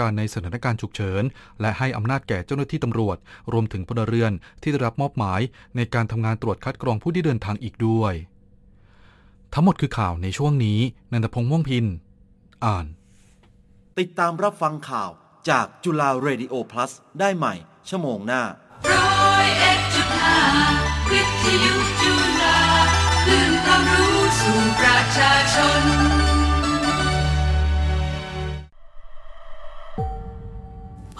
การในสถานการณ์ฉุกเฉิน และให้อำนาจแก่เจ้าหน้าที่ตำรวจ รวมถึงพลเรือนที่ได้รับมอบหมายในการทำงานตรวจคัดกรองผู้ที่เดินทางอีกด้วย ทั้งหมดคือข่าวในช่วงนี้นันทพงษ์ม่วงพิน อ่าน ติดตามรับฟังข่าวจากจุฬาเรดิโอพลัสได้ใหม่ ชั่วโมงหน้าร้อยเอ็ดจุดห้าวิทยุจุฬาคลื่นความรู้สู่ประชาชน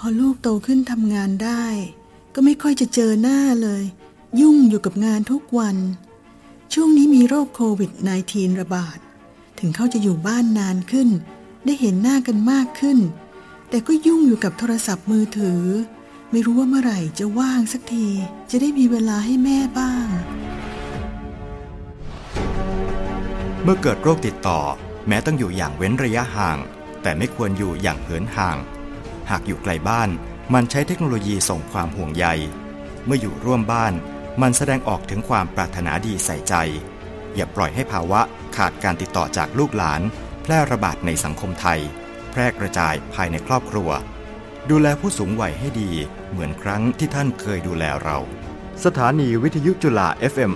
อลูกโตขึ้นทำงานได้ ก็ไม่ค่อยจะเจอหน้าเลย ยุ่งอยู่กับงานทุกวัน ช่วงนี้มีโรคโควิด -19 ระบาด ถึงเขาจะอยู่บ้านนานขึ้น ได้เห็นหน้ากันมากขึ้น แต่ก็ยุ่งอยู่กับโทรศัพท์มือถือ ไม่รู้ว่าเมื่อไหร่จะว่างสักที จะได้มีเวลาให้แม่บ้าง เมื่อเกิดโรคติดต่อ แม้ต้องอยู่อย่างเว้นระยะห่าง แต่ไม่ควรอยู่อย่างเหินห่าง หากอยู่ไกลบ้าน มันใช้เทคโนโลยีส่งความห่วงใย เมื่ออยู่ร่วมบ้าน มันแสดงออกถึงความปรารถนาดีใส่ใจ อย่าปล่อยให้ภาวะขาดการติดต่อจากลูกหลาน แพร่ระบาดในสังคมไทย แพร่กระจายภายในครอบครัว ดูแลผู้สูงวัยให้ดี เหมือนครั้งที่ท่านเคยดูแลเรา สถานีวิทยุจุฬา FM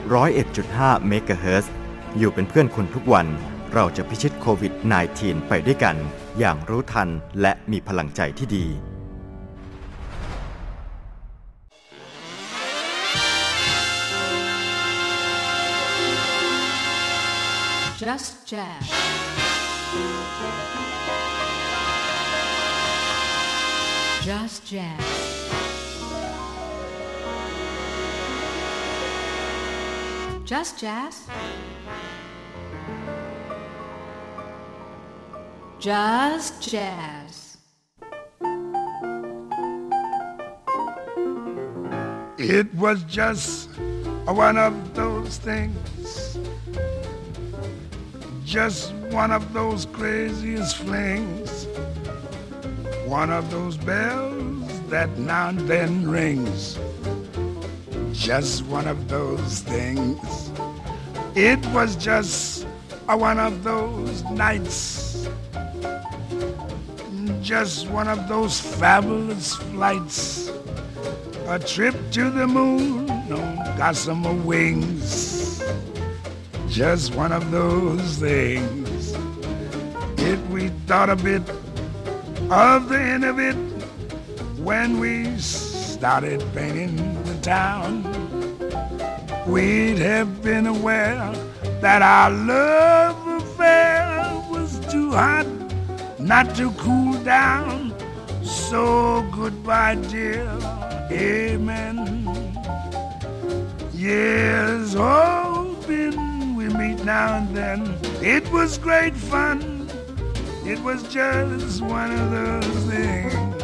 101.5เมกะเฮิรตซ์อยู่เป็นเพื่อนคุณทุกวันเราจะพิชิตโควิด -19 ไปด้วยกัน อย่างรู้ทันและมีพลังใจที่ดี Just Jazz จัส j a จัส j จ z Just Jazz It was just one of those things. Just one of those craziest flings. One of those bells that now and then rings. Just one of those things. It was just one of those nights. Just one of those fabulous flights. A trip to the moon on gossamer wings. Just one of those things. If we thought a bit of the end of it when we started painting the town, we'd have been aware that our love affair was too hot not to cool down. So goodbye, dear. Amen. Yes, hoping we meet now and then. It was great fun. It was just one of those things.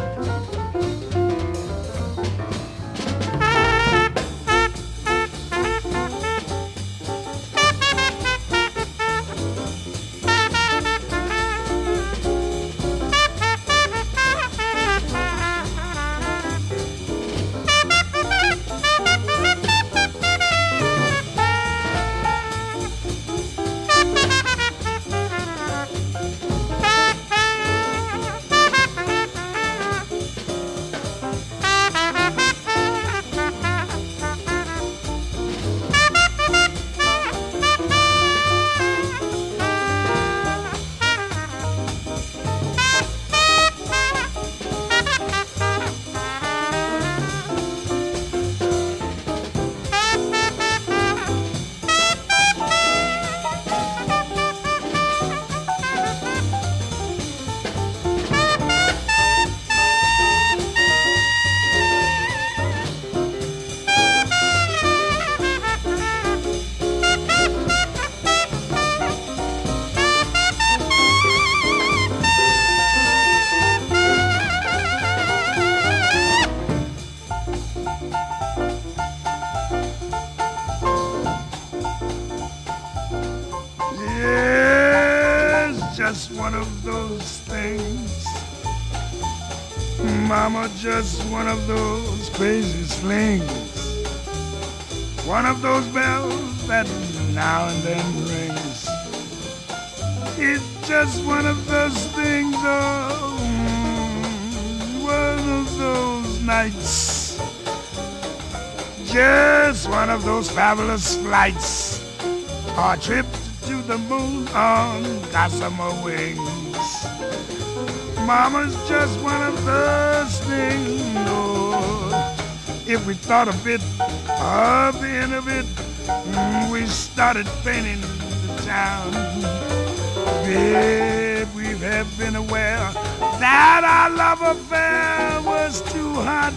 Flights. Or trip to the moon on gossamer wings. Mama's just one of those things. Oh, if we thought a bit of the end of it, mm, we started painting the town. Babe, we have been aware that our love affair was too hot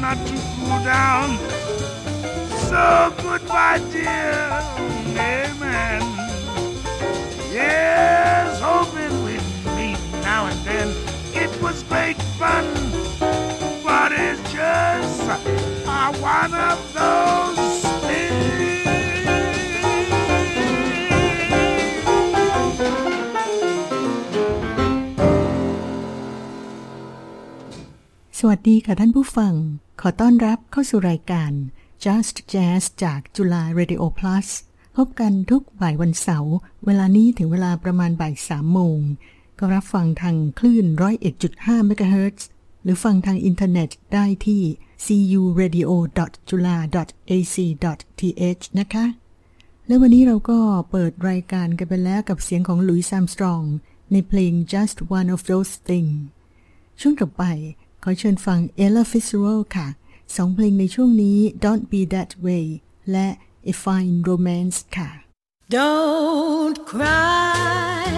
not to cool down. So goodbye, dear. Amen. Yes, hoping we'd meet now and then. It was great fun, but it's just uh, one of those things. สวัสดีค่ะท่านผู้ฟัง ขอต้อนรับเข้าสู่รายการ Just Jazz จากจุฬา Radio Plus พบกันทุกบ่ายวันเสาร์เวลานี้ถึงเวลาประมาณบ่ายสามโมง ก็รับฟังทางคลื่น 101.5 MHz หรือฟังทางอินเทอร์เน็ตได้ที่ curadio.jula.ac.th นะคะ และวันนี้เราก็เปิดรายการกันไปแล้วกับเสียงของลุยส์ a มสตรอง ในเพลง Just One of Those Things ช่วงต่อไปขอเชิญฟัง Ella Fitzgerald ค่ะ สองเพลงในช่วงนี้ Don't Be That Way และ A Fine Romance ค่ะ Don't cry.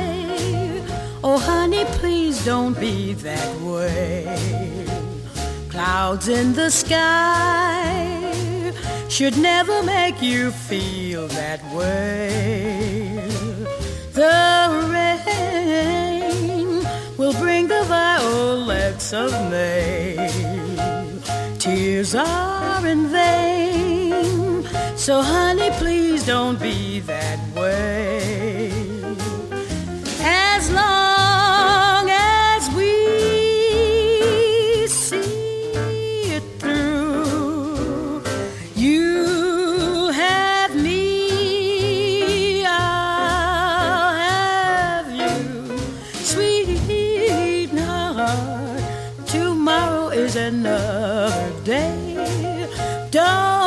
Oh, honey, please don't be that way. Clouds in the sky should never make you feel that way. The rain will bring the violets of May. Tears are in vain. So, honey, please don't be that way. As long is another day. Don't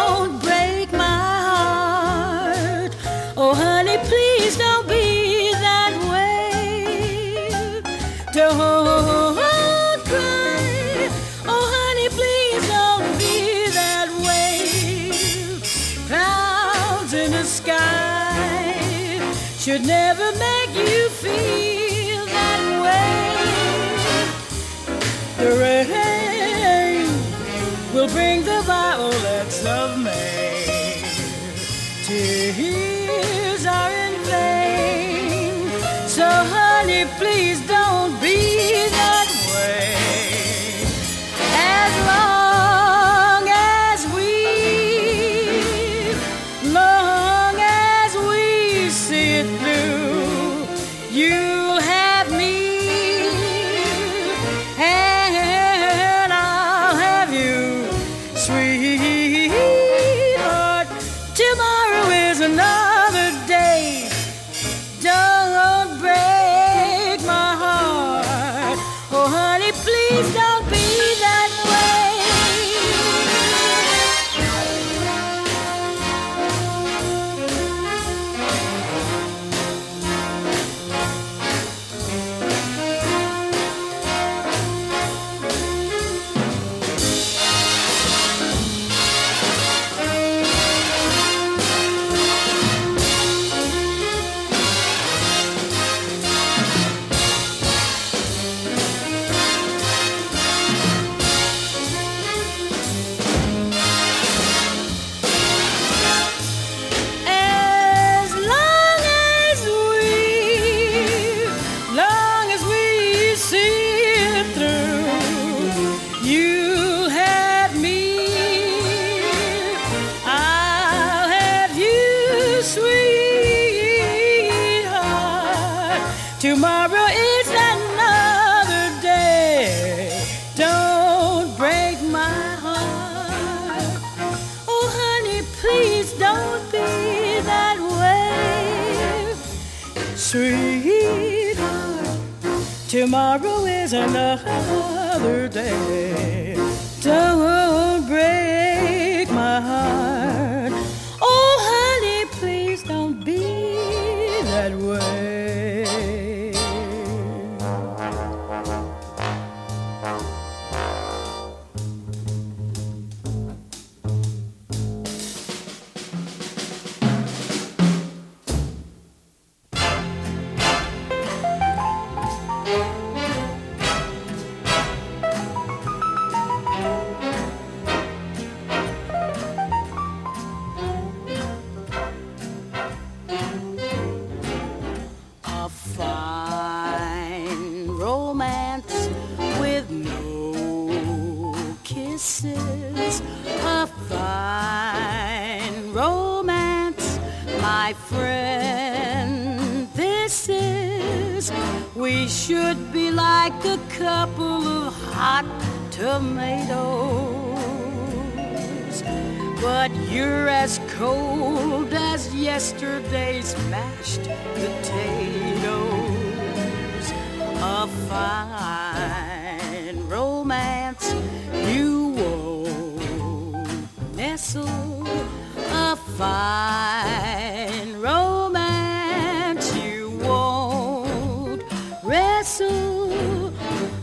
fine romance you won't wrestle.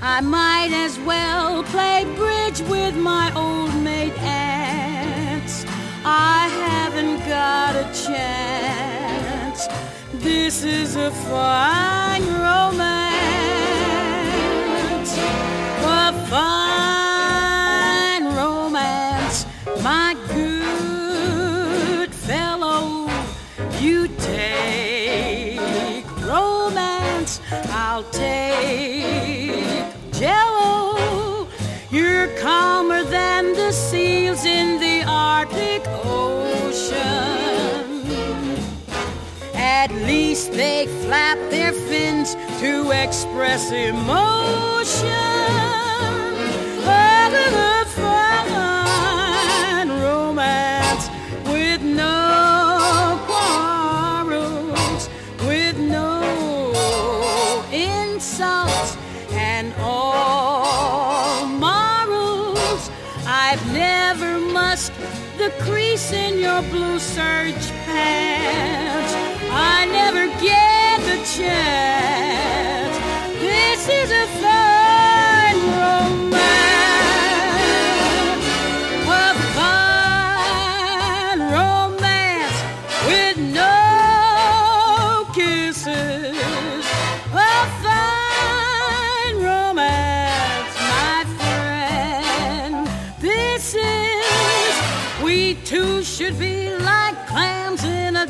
I might as well play bridge with my old mate ants. I haven't got a chance. This is a fine romance. A fine I'll take jello. You're calmer than the seals in the Arctic Ocean. At least they flap their fins to express emotion. The crease in your blue serge pants. I never get the chance. This is a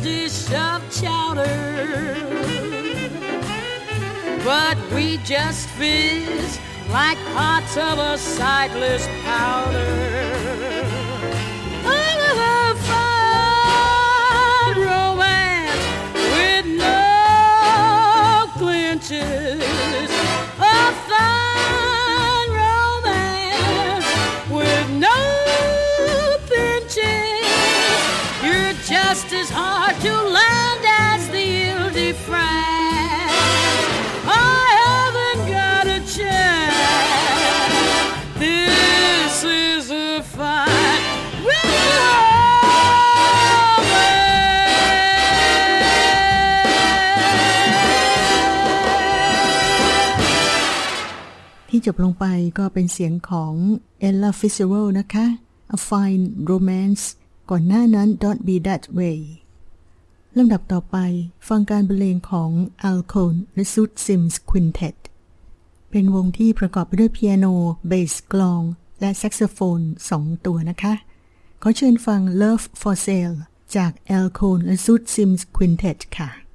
dish of chowder. But we just fizz like pots of a sightless powder. จบลงไปก็เป็นเสียงของ Ella Fitzgerald นะคะ A Fine Romance ก่อนหน้านั้น Don't Be That Way ลำดับต่อไปฟังการบรรเลงของ Al c o n และ Sud Sims Quintet เป็นวงที่ประกอบไปด้วยเปียโน เบสกลอง และแซกโซโฟนสองตัวนะคะ ขอเชิญฟัง Love for Sale จาก Al c o n และ Sud Sims Quintet ค่ะ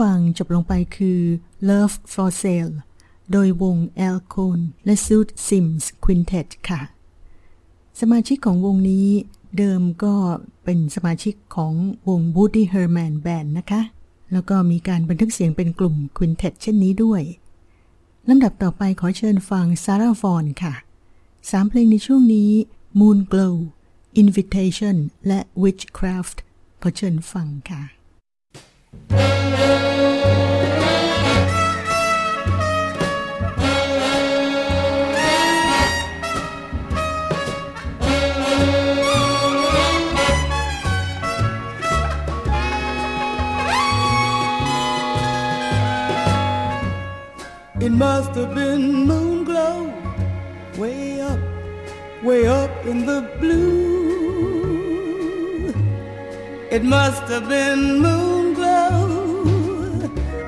ฟังจบลงไปคือ Love for Sale โดยวง Al c o n และ Suit Sims Quintet ค่ะ สมาชิกของวงนี้เดิมก็เป็นสมาชิกของวง Woody Herman Band นะคะ แล้วก็มีการบันทึกเสียงเป็นกลุ่ม Quintet เช่นนี้ด้วยลำดับต่อไปขอเชิญฟัง Sarah Vaughan ค่ะสามเพลงในช่วงนี้ Moon Glow Invitation และ Witchcraft ขอเชิญฟังค่ะ It must have been moon glow way up, way up in the blue. It must have been moon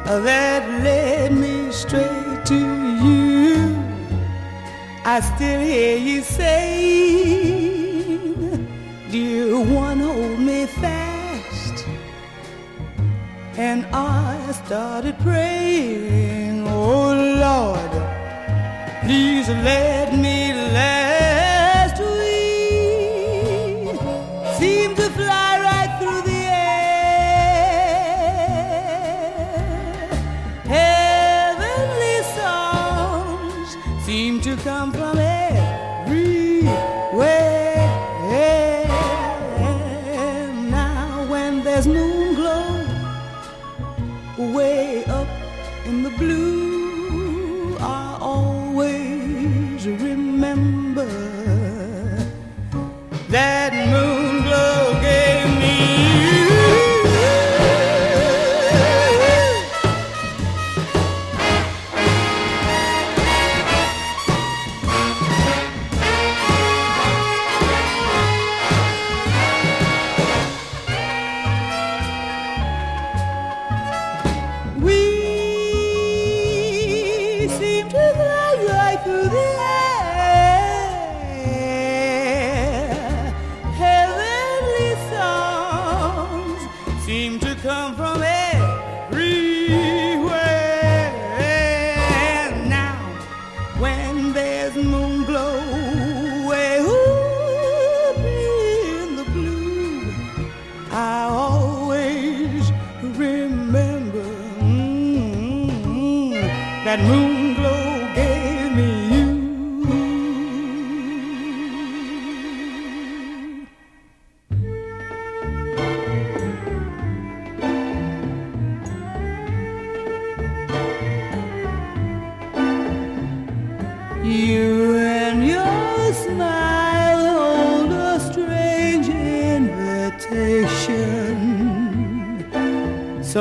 Uh, that led me straight to you. I still hear you say, Dear one, hold me fast. And I started praying, Oh Lord, please let me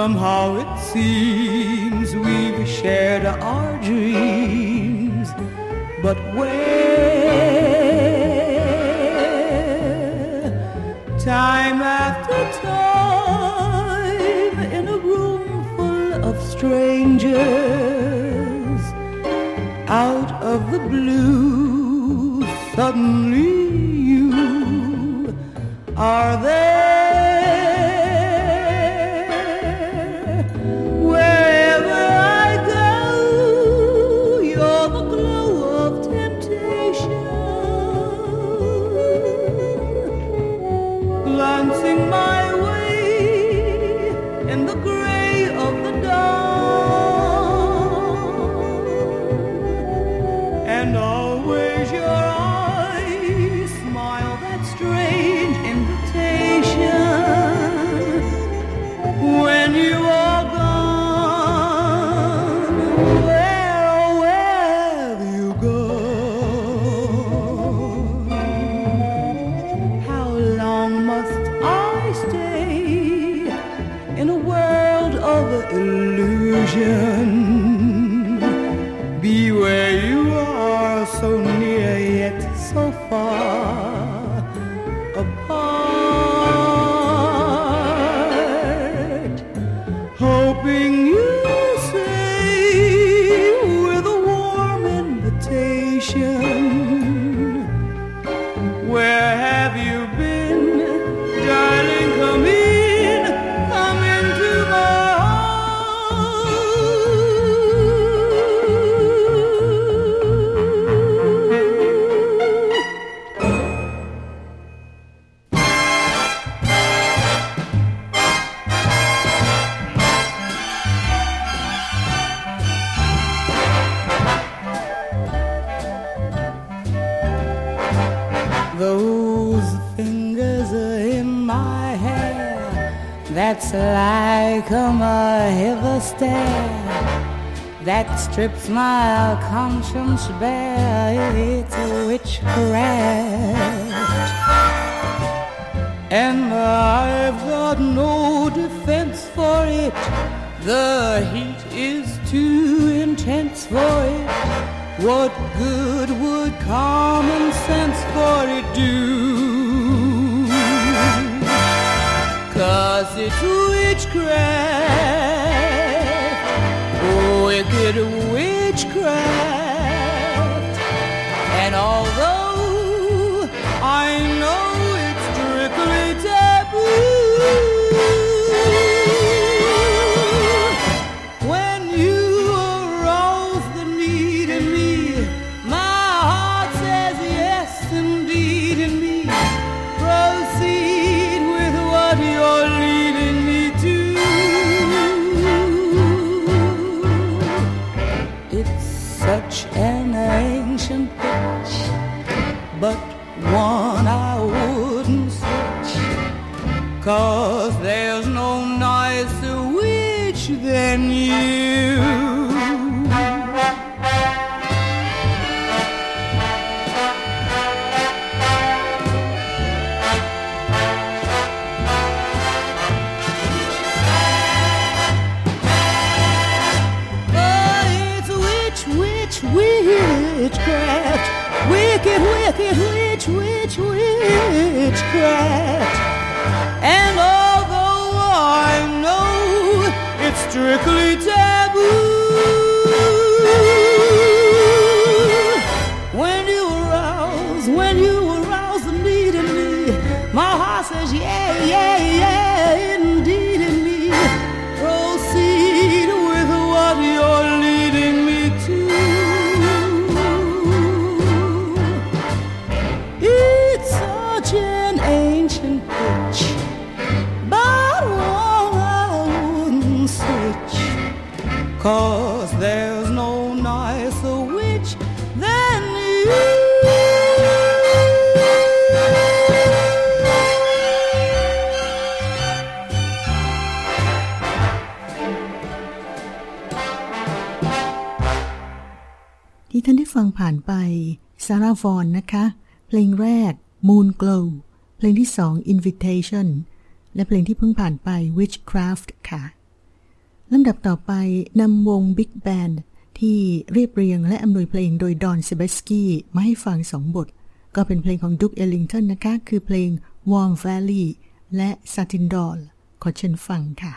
Somehow it seems we've shared our dreams, but where? Time after time in a room full of strangers, out of the blue, suddenly you are there. that strips my conscience bare. It's witchcraft. And I've got no defense for it. The heat is too intense for it. What good would common sense for it do? Cause it's witchcraft. It's strictly ผ่านไปซาร่าฟอนนะคะ เพลงแรก Moon Glow เพลงที่สอง Invitation และเพลงที่เพิ่งผ่านไป Witchcraft ค่ะลำดับต่อไปนำวง Big Band ที่เรียบเรียงและอำนวยเพลงโดยดอนเซเบสกี้มาให้ฟังสองบท ก็เป็นเพลงของดุกเอลิงตันนะคะ คือเพลง Warm Valley และ Satin Doll ขอเชิญฟังค่ะ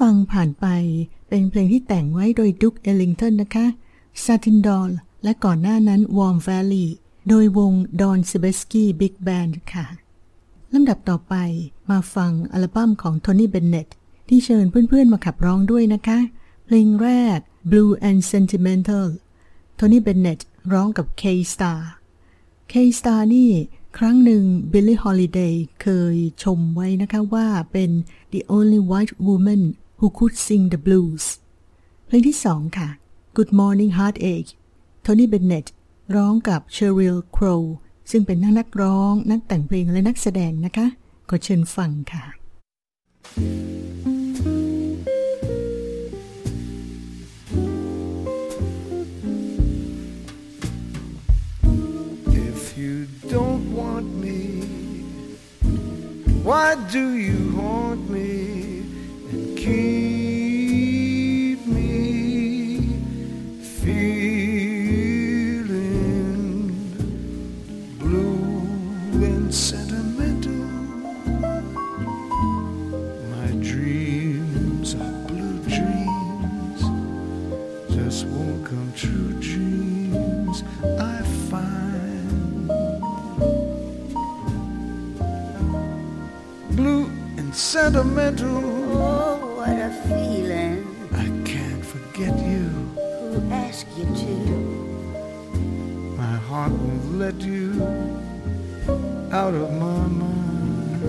ฟังผ่านไปเป็นเพลงที่แต่งไว้โดยดุกเอลิงตันนะคะ s a t i n d o l และก่อนหน้านั้น Warm Valley โดยวง Don s e b e s k y Big Band ค่ะลำดับต่อไปมาฟังอัลบั้มของโทนี่เบนเน็ตที่เชิญเพื่อนๆมาขับร้องด้วยนะคะ เพลงแรก Blue and Sentimental โทนี่เบนเน็ตร้องกับ K-Star K-Star นี่ครั้งหนึ่ง Billie Holiday เคยชมไว้นะคะว่าเป็น the only white woman who could sing the blues เพลงที่สองค่ะ Good Morning Heartache โทนี่เบนเน็ตร้องกับ Sheryl Crow ซึ่งเป็นนักนักร้อง นักแต่งเพลงและนักแสดงนะคะก็เชิญฟังค่ะ don't want me, why do you haunt me me feeling blue and sentimental? My dreams are blue dreams, just won't come true dreams. I find blue and sentimental. What a feeling. I can't forget you. Who asked you to? My heart won't let you out of my mind.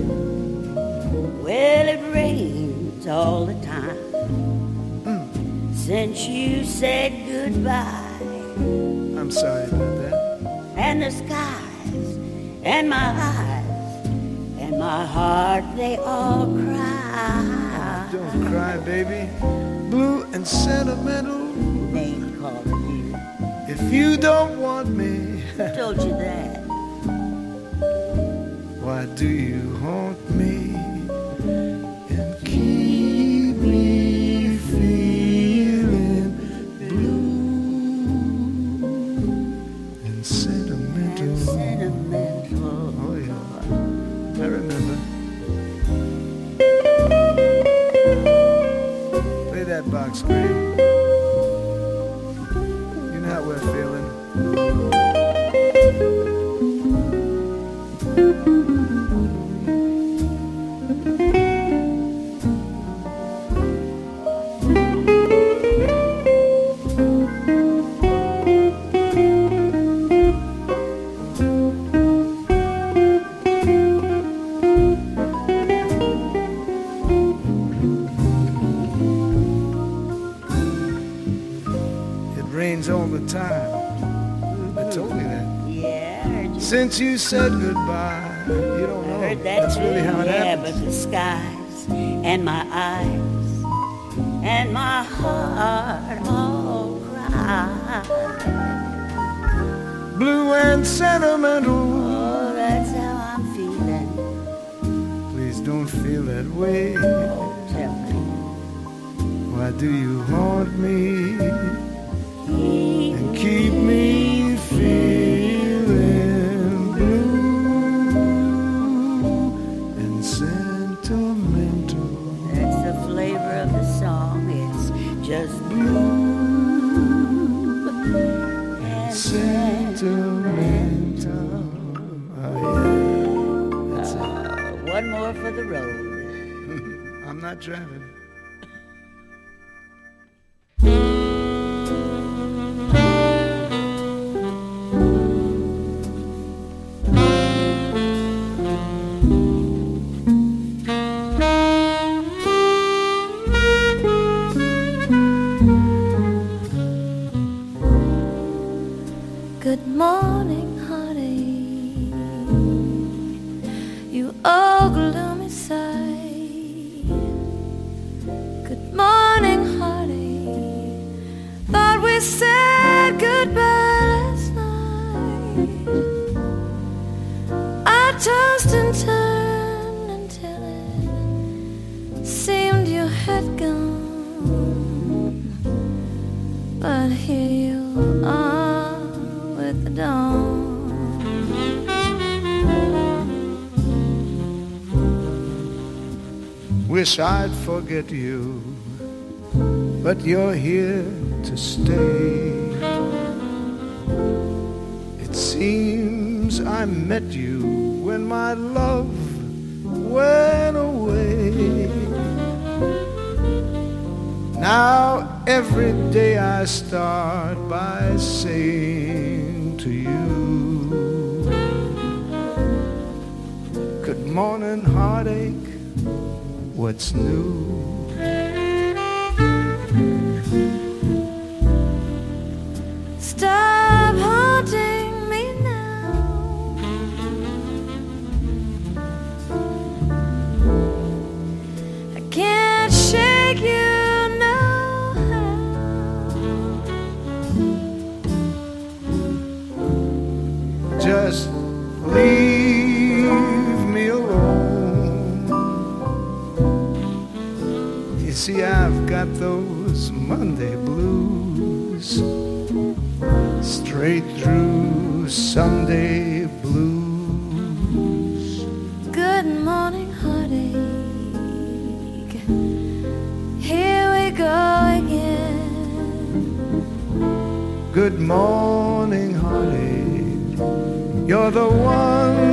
Well, it rains all the time. Hmm. Since you said goodbye. I'm sorry about that. And the skies and my eyes and my heart, they all cry. Don't cry, baby. Blue and sentimental. Name calling you. If you don't want me, Who told you that? why do you haunt me Since you said goodbye, you don't know. I heard that That's too. really how it yeah, happens. but the skies and my eyes and my heart all cry. Blue and sentimental. Oh, that's how I'm feeling. Please don't feel that way. Oh, tell me. Why do you haunt me Keep and keep me more for the road. I'm not driving. Wish I'd forget you, but you're here to stay. It seems I met you when my love went away. Now every day I start by saying to you, Good morning, heartache, what's new? See, I've got those Monday blues straight through Sunday blues. Good morning, heartache. Here we go again. Good morning, heartache. You're the one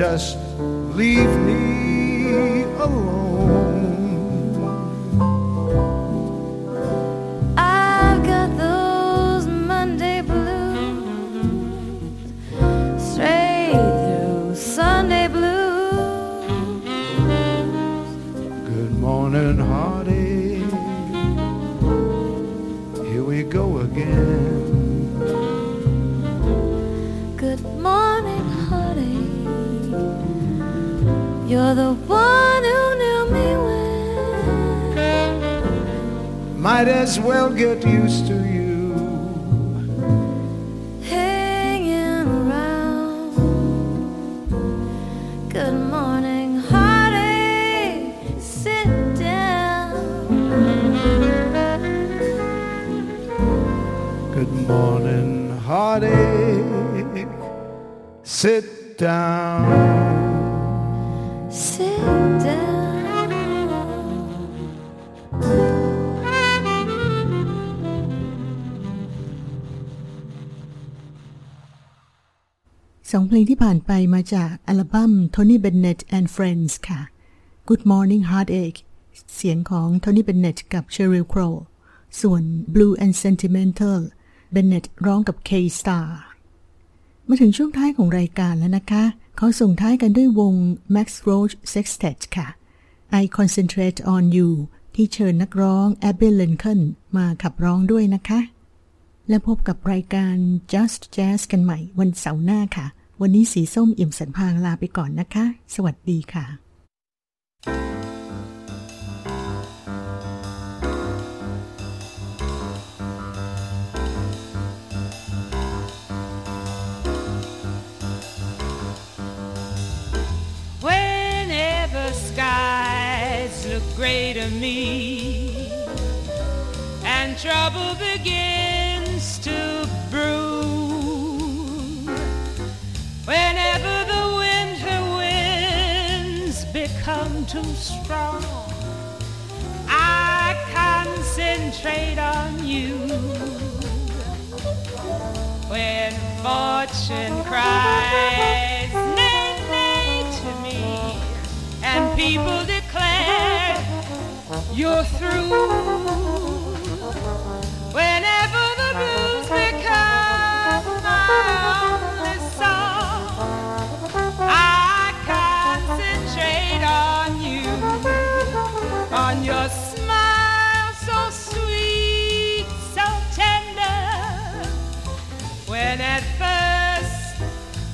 Just as well get used to มาจากอัลบั้ม Tony Bennett and Friends ค่ะ Good Morning Heartache เสียงของ Tony Bennett กับ Sheryl Crow ส่วน Blue and Sentimental Bennett ร้องกับ K-Star มาถึงช่วงท้ายของรายการแล้วนะคะ เขาส่งท้ายกันด้วยวง Max Roach Sextet ค่ะ I Concentrate on You ที่เชิญนักร้อง Abby Lincoln มาขับร้องด้วยนะคะ และพบกับรายการ Just Jazz กันใหม่วันเสาร์หน้าค่ะ วันนี้สีส้มอิ่มสันพางลาไปก่อนนะคะ สวัสดีค่ะ Whenever skies look gray to me and trouble begins too strong. I concentrate on you. When fortune cries, nay, nay to me, and people declare you're through. On your smile so sweet, so tender. When at first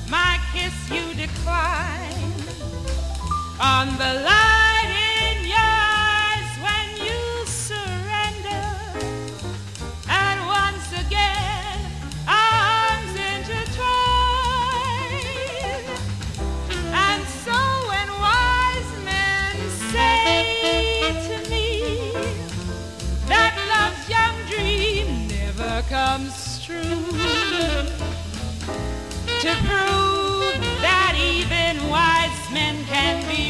my kiss you decline, on the light to prove that even wise men can be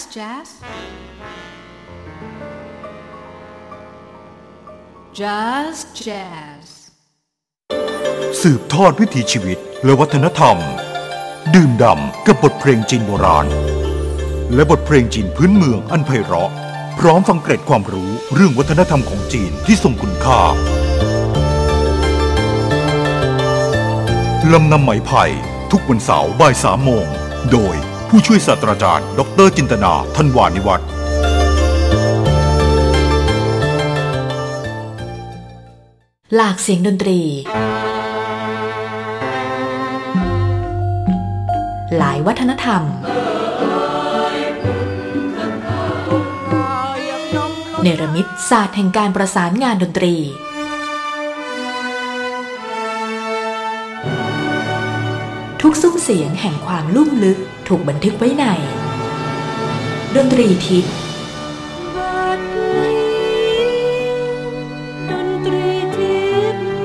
Just Jazz. Just Jazz. สืบทอดวิถีชีวิตและวัฒนธรรม ดื่มด่ำกับบทเพลงจีนโบราณ และบทเพลงจีนพื้นเมืองอันไพเราะ พร้อมฟังเกร็ดความรู้เรื่องวัฒนธรรมของจีนที่ทรงคุณค่าลำนำไหมไผ่ทุกวันเสาร์บ่ายสามโมง โดย ผู้ช่วยศาสตราจารย์ ดรจินตนาทันวานิวัฒน์หลากเสียงดนตรี หลายวัฒนธรรม เนรมิตศาสตร์แห่งการประสานงานดนตรีทุกซุ้มเสียงแห่งความลุ่มลึก ถูกบันทึกไว้ในดนตรีทิพย์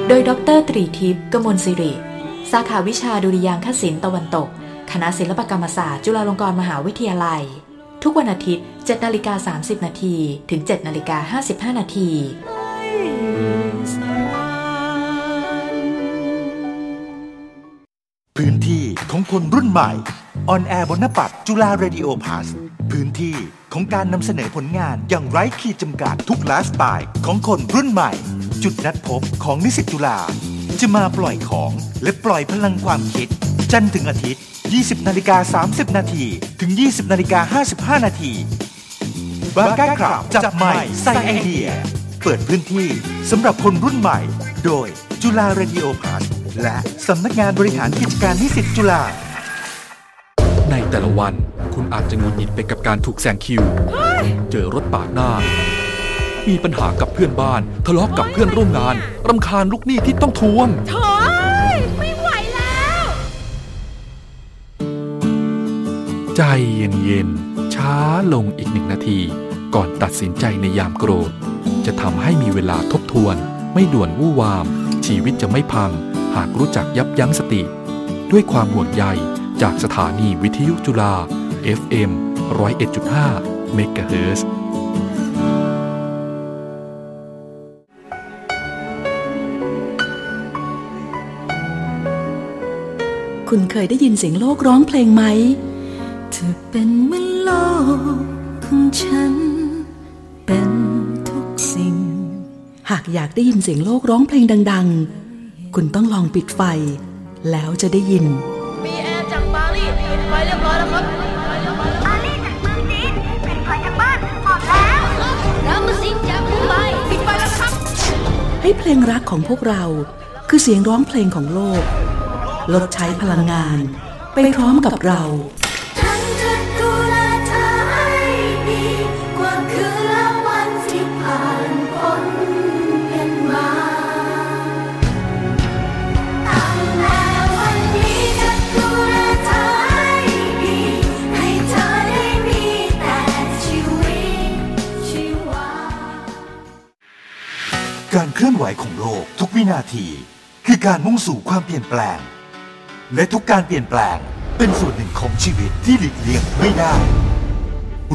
โดยดรตรีทิพย์กมลสิริ สาขาวิชาดุริยางคศิลป์ตะวันตก คณะศิลปกรรมศาสตร์ จุฬาลงกรณ์มหาวิทยาลัย ทุกวันอาทิตย์7นาฬิกา30 นาทีถึง7นาฬิกา55 นาทีพื้นที่ของคนรุ่นใหม่ on air บนหน้าปัดจุฬา Radio Plus พื้นที่ของการนำเสนอผลงานอย่างไร้ขีดจำกัดทุกไลฟ์สไตล์ของคนรุ่นใหม่ จุดนัดพบของนิสิตจุฬาจะมาปล่อยของและปล่อยพลังความคิด จันทร์ถึงอาทิตย์ 20นาฬิกา30 นาทีถึง 20นาฬิกา55 นาทีบาก้าครับจับใหม่ใส่ไอเดีย เปิดพื้นที่สำหรับคนรุ่นใหม่ โดยจุฬาเรดิโอพาสและสำนักงานบริหารกิจการนิสิตจุฬา ในแต่ละวัน คุณอาจจะหงุดหงิดไปกับการถูกแซงคิว เจอรถปาดหน้า มีปัญหากับเพื่อนบ้าน ทะเลาะกับเพื่อนร่วมงานรำคาญลูกหนี้ที่ต้องทวง โถ่ไม่ไหวแล้ว ใจเย็นๆ ช้าลงอีกหนึ่งนาที ก่อนตัดสินใจในยามโกรธ จะทำให้มีเวลาทบทวน ไม่ด่วนวู่วาม ชีวิตจะไม่พัง หากรู้จักยับยั้งสติ ด้วยความห่วงใย จากสถานีวิทยุจุฬา FM 101.5เมกะเฮิร์คุณเคยได้ยินเสียงโลกร้องเพลงไหม เธอเป็นเหมือนโลกของฉัน เป็นทุกสิ่ง หากอยากได้ยินเสียงโลกร้องเพลงดัง ๆ คุณต้องลองปิดไฟ แล้วจะได้ยิน เรียบร้อยแล้วครับปารีจากเมืองจีนเปิดไฟจากบ้านหมดแล้วแล้วมาซิงจากมุมไบปิดไฟแล้วครับ ให้เพลงรักของพวกเราคือเสียงร้องเพลงของโลก ลดใช้พลังงาน ไปพร้อมกับเรา เคลื่อนไหวของโลกทุกวินาที คือการมุ่งสู่ความเปลี่ยนแปลง และทุกการเปลี่ยนแปลงเป็นส่วนหนึ่งของชีวิตที่หลีกเลี่ยงไม่ได้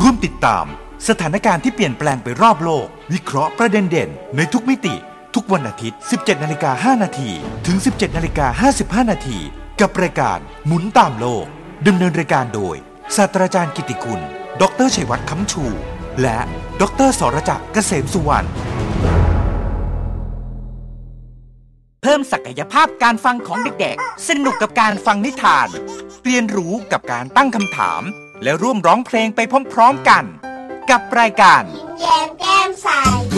ร่วมติดตามสถานการณ์ที่เปลี่ยนแปลงไปรอบโลก วิเคราะห์ประเด็นเด่นในทุกมิติ ทุกวันอาทิตย์ 17 นาฬิกา 5 นาที ถึง 17 นาฬิกา 55 นาที กับรายการหมุนตามโลกดำเนินรายการโดย ศาสตราจารย์กิติคุณ ดรชัยวัฒน์คำชู และ ดรสรจักรเกษมสุวรรณ พิ่มศักยภาพการฟังของเด็กๆ สนุกกับการฟังนิทาน เรียนรู้กับการตั้งคำถาม และร่วมร้องเพลงไปพร้อมๆกัน กับรายการแย้มแก้มใส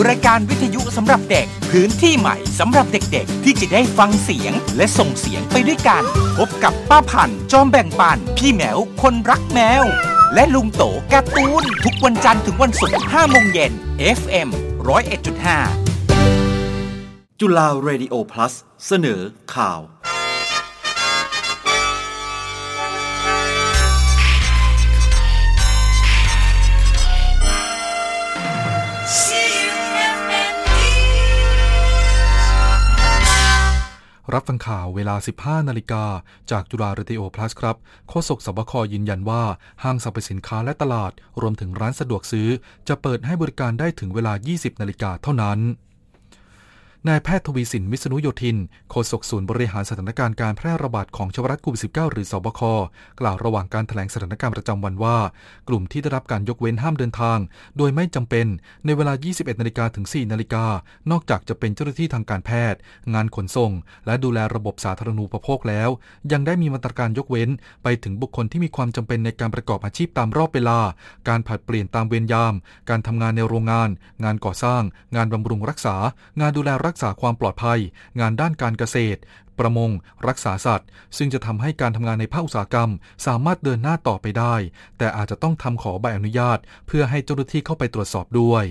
รายการวิทยุสำหรับเด็กพื้นที่ใหม่สำหรับเด็กๆ ที่จะได้ฟังเสียงและส่งเสียงไปด้วยกัน พบกับป้าพันธุ์จอมแบ่งปัน พี่แมวคนรักแมว และลุงโตการ์ตูน ทุกวันจันทร์ถึงวันศุกร์5โมงเย็น FM 101.5 จุฬาเรดิโอ plus เสนอข่าว รับฟังข่าวเวลา 15 นาฬิกา จากจุฬาเรดิโอ plus ครับ โฆษกสบคยืนยันว่า ห้างสรรพสินค้าและตลาด รวมถึงร้านสะดวกซื้อ จะเปิดให้บริการได้ถึงเวลา 20 นาฬิกาเท่านั้น นายแพทย์ทวีสินวิษณุโยธิน โฆษกศูนย์บริหารสถานการณ์การแพร่ระบาดของเชื้อไวรัสโควิด -19 หรือสบค กล่าวระหว่างการแถลงสถานการณ์ประจำวันว่า กลุ่มที่ได้รับการยกเว้นห้ามเดินทาง โดยไม่จำเป็นในเวลา 21นาฬิกาถึง 4นาฬิกา นอกจากจะเป็นเจ้าหน้าที่ทางการแพทย์ งานขนส่ง และดูแลระบบสาธารณูปโภคแล้ว ยังได้มีมาตรการยกเว้น ไปถึงบุคคลที่มีความจำเป็นในการประกอบอาชีพตามรอบเวลา การผัดเปลี่ยนตามเวรยาม การทำงานในโรงงาน งานก่อสร้าง งานบำรุงรักษา งานดูแลรักรักษาความปลอดภัย งานด้านการเกษตร ประมง รักษาสัตว์ ซึ่งจะทำให้การทำงานในภาคอุตสาหกรรม สามารถเดินหน้าต่อไปได้ แต่อาจจะต้องทำขอใบอนุญาต เพื่อให้เจ้าหน้าที่เข้าไปตรวจสอบด้วย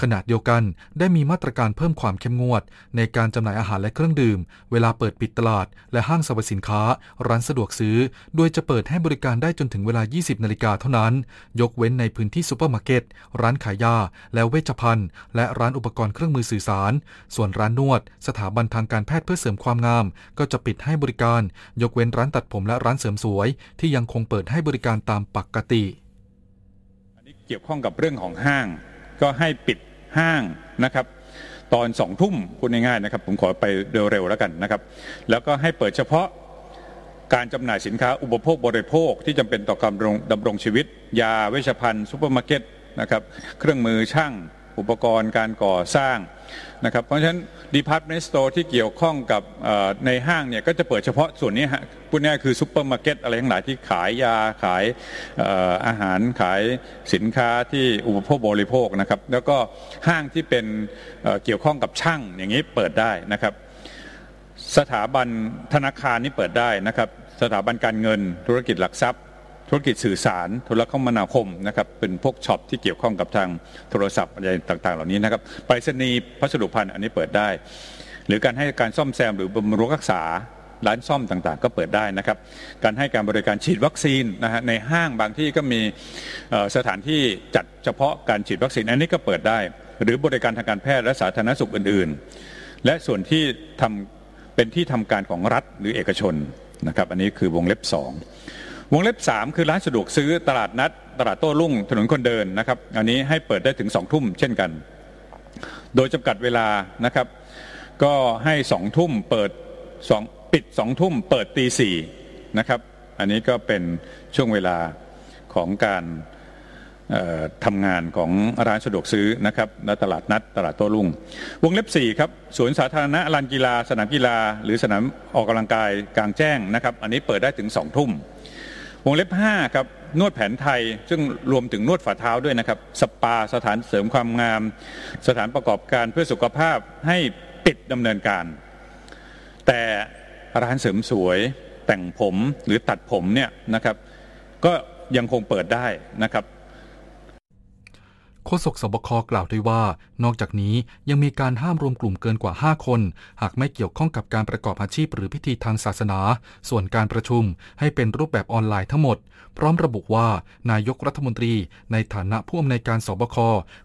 ขณะเดียวกันได้มีมาตรการเพิ่มความเข้มงวด ในการจำหน่ายอาหารและเครื่องดื่ม เวลาเปิดปิดตลาด และห้างสรรพสินค้า ร้านสะดวกซื้อ โดยจะเปิดให้บริการได้จนถึงเวลา 20 นาฬิกาเท่านั้น ยกเว้นในพื้นที่ซูเปอร์มาร์เก็ต ร้านขายยา และเวชภัณฑ์ และร้านอุปกรณ์เครื่องมือสื่อสาร ส่วนร้านนวด สถาบันทางการแพทย์เพื่อเสริมความงาม ก็จะปิดให้บริการ ยกเว้นร้านตัดผมและร้านเสริมสวย ที่ยังคงเปิดให้บริการตามปกติ อันนี้เกี่ยวข้องกับเรื่องของห้าง ก็ให้ปิดห้างนะครับ ตอนสองทุ่มพูดง่ายๆนะครับ ผมขอไปเร็วๆแล้วกันนะครับ แล้วก็ให้เปิดเฉพาะการจำหน่ายสินค้าอุปโภคบริโภคที่จำเป็นต่อการดำรงดำรงชีวิต ยาเวชภัณฑ์ซูเปอร์มาร์เก็ตนะครับ เครื่องมือช่าง อุปกรณ์การก่อสร้างนะครับเพราะฉะนั้น Department Store ที่เกี่ยวข้องกับในห้างเนี่ยก็จะเปิดเฉพาะส่วนนี้ฮะพูดง่ายคือซูเปอร์มาร์เก็ตอะไรทั้งหลายที่ขายยาขายออาหารขายสินค้าที่อุปโภคบริโภคนะครับแล้วก็ห้างที่เป็นเเกี่ยวข้องกับช่างอย่างนี้เปิดได้นะครับ สถาบันธนาคารนี่เปิดได้นะครับ สถาบันการเงินธุรกิจหลักทรัพย์ ธุรกิจสื่อสารโทรคมนาคมนะครับเป็นพวก shop ที่เกี่ยวข้องกับทางโทรศัพท์อะไรต่างๆ เหล่านี้นะครับไปรษณีย์พัสดุภัณฑ์อันนี้เปิดได้ หรือการให้การซ่อมแซมหรือบำรุงรักษาร้านซ่อมต่างๆ ก็เปิดได้นะครับ การให้การบริการฉีดวัคซีนนะฮะในห้างบางที่ก็มีสถานที่จัดเฉพาะการฉีดวัคซีนอันนี้ก็เปิดได้ หรือบริการทางการแพทย์และสาธารณสุขอื่นๆ และส่วนที่ทำเป็นที่ทำการของรัฐหรือเอกชนนะครับ อันนี้คือวงเล็บ2 วงเล็บ 3 คือร้านสะดวกซื้อตลาดนัด ตลาดโต้รุ่ง ถนนคนเดินนะครับ อันนี้ให้เปิดได้ถึง2ทุ่มเช่นกัน โดยจำกัดเวลานะครับ ก็ให้2ทุ่มเปิดสองปิด2ทุ่มเปิดตีสี่นะครับ อันนี้ก็เป็นช่วงเวลาของการทำงานของร้านสะดวกซื้อนะครับและตลาดนัด ตลาดโต้รุ่ง วงเล็บ 4 ครับสวนสาธารณะลานกีฬา สนามกีฬา หรือสนามออกกำลังกายกลางแจ้งนะครับ อันนี้เปิดได้ถึง 2 ทุ่ม วงเล็บ5ครับนวดแผนไทย ซึ่งรวมถึงนวดฝ่าเท้าด้วยนะครับ สปาสถานเสริมความงาม สถานประกอบการเพื่อสุขภาพให้ปิดดำเนินการ แต่ร้านเสริมสวย แต่งผมหรือตัดผมเนี่ยนะครับ ก็ยังคงเปิดได้นะครับ โฆษกสบคกล่าวด้วยว่า นอกจากนี้ยังมีการห้ามรวมกลุ่มเกินกว่า 5 คน หากไม่เกี่ยวข้องกับการประกอบอาชีพหรือพิธีทางศาสนา ส่วนการประชุมให้เป็นรูปแบบออนไลน์ทั้งหมด พร้อมระบุว่า นายกรัฐมนตรี ในฐานะผู้อำนวยการสบค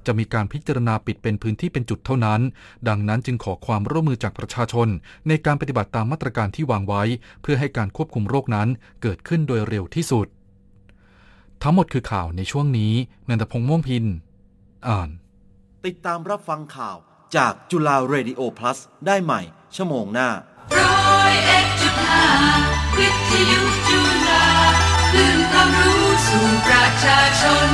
จะมีการพิจารณาปิดเป็นพื้นที่เป็นจุดเท่านั้น ดังนั้นจึงขอความร่วมมือจากประชาชน ในการปฏิบัติตามมาตรการที่วางไว้ เพื่อให้การควบคุมโรคนั้นเกิดขึ้นโดยเร็วที่สุด ทั้งหมดคือข่าวในช่วงนี้นันทพงษ์ม่วงพิน อ่าน ติดตามรับฟังข่าวจากจุฬาเรดิโอ plus ได้ใหม่ ชั่วโมงหน้าร้อยเอ็ดจุดห้าวิทยุจุฬาคลื่นความรู้สู่ประชาชน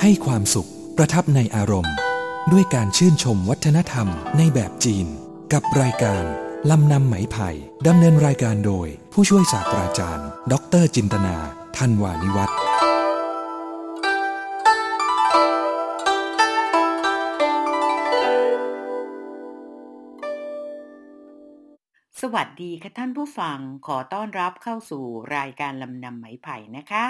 ให้ความสุขประทับในอารมณ์ ด้วยการชื่นชมวัฒนธรรมในแบบจีน กับรายการ ลำนำไหมไผ่ดำเนินรายการโดย ผู้ช่วยศาสตราจารย์ ดรจินตนาทันวานิวัฒน์สวัสดีค่ะท่านผู้ฟังขอต้อนรับเข้าสู่รายการลำนำไหมไผ่นะคะ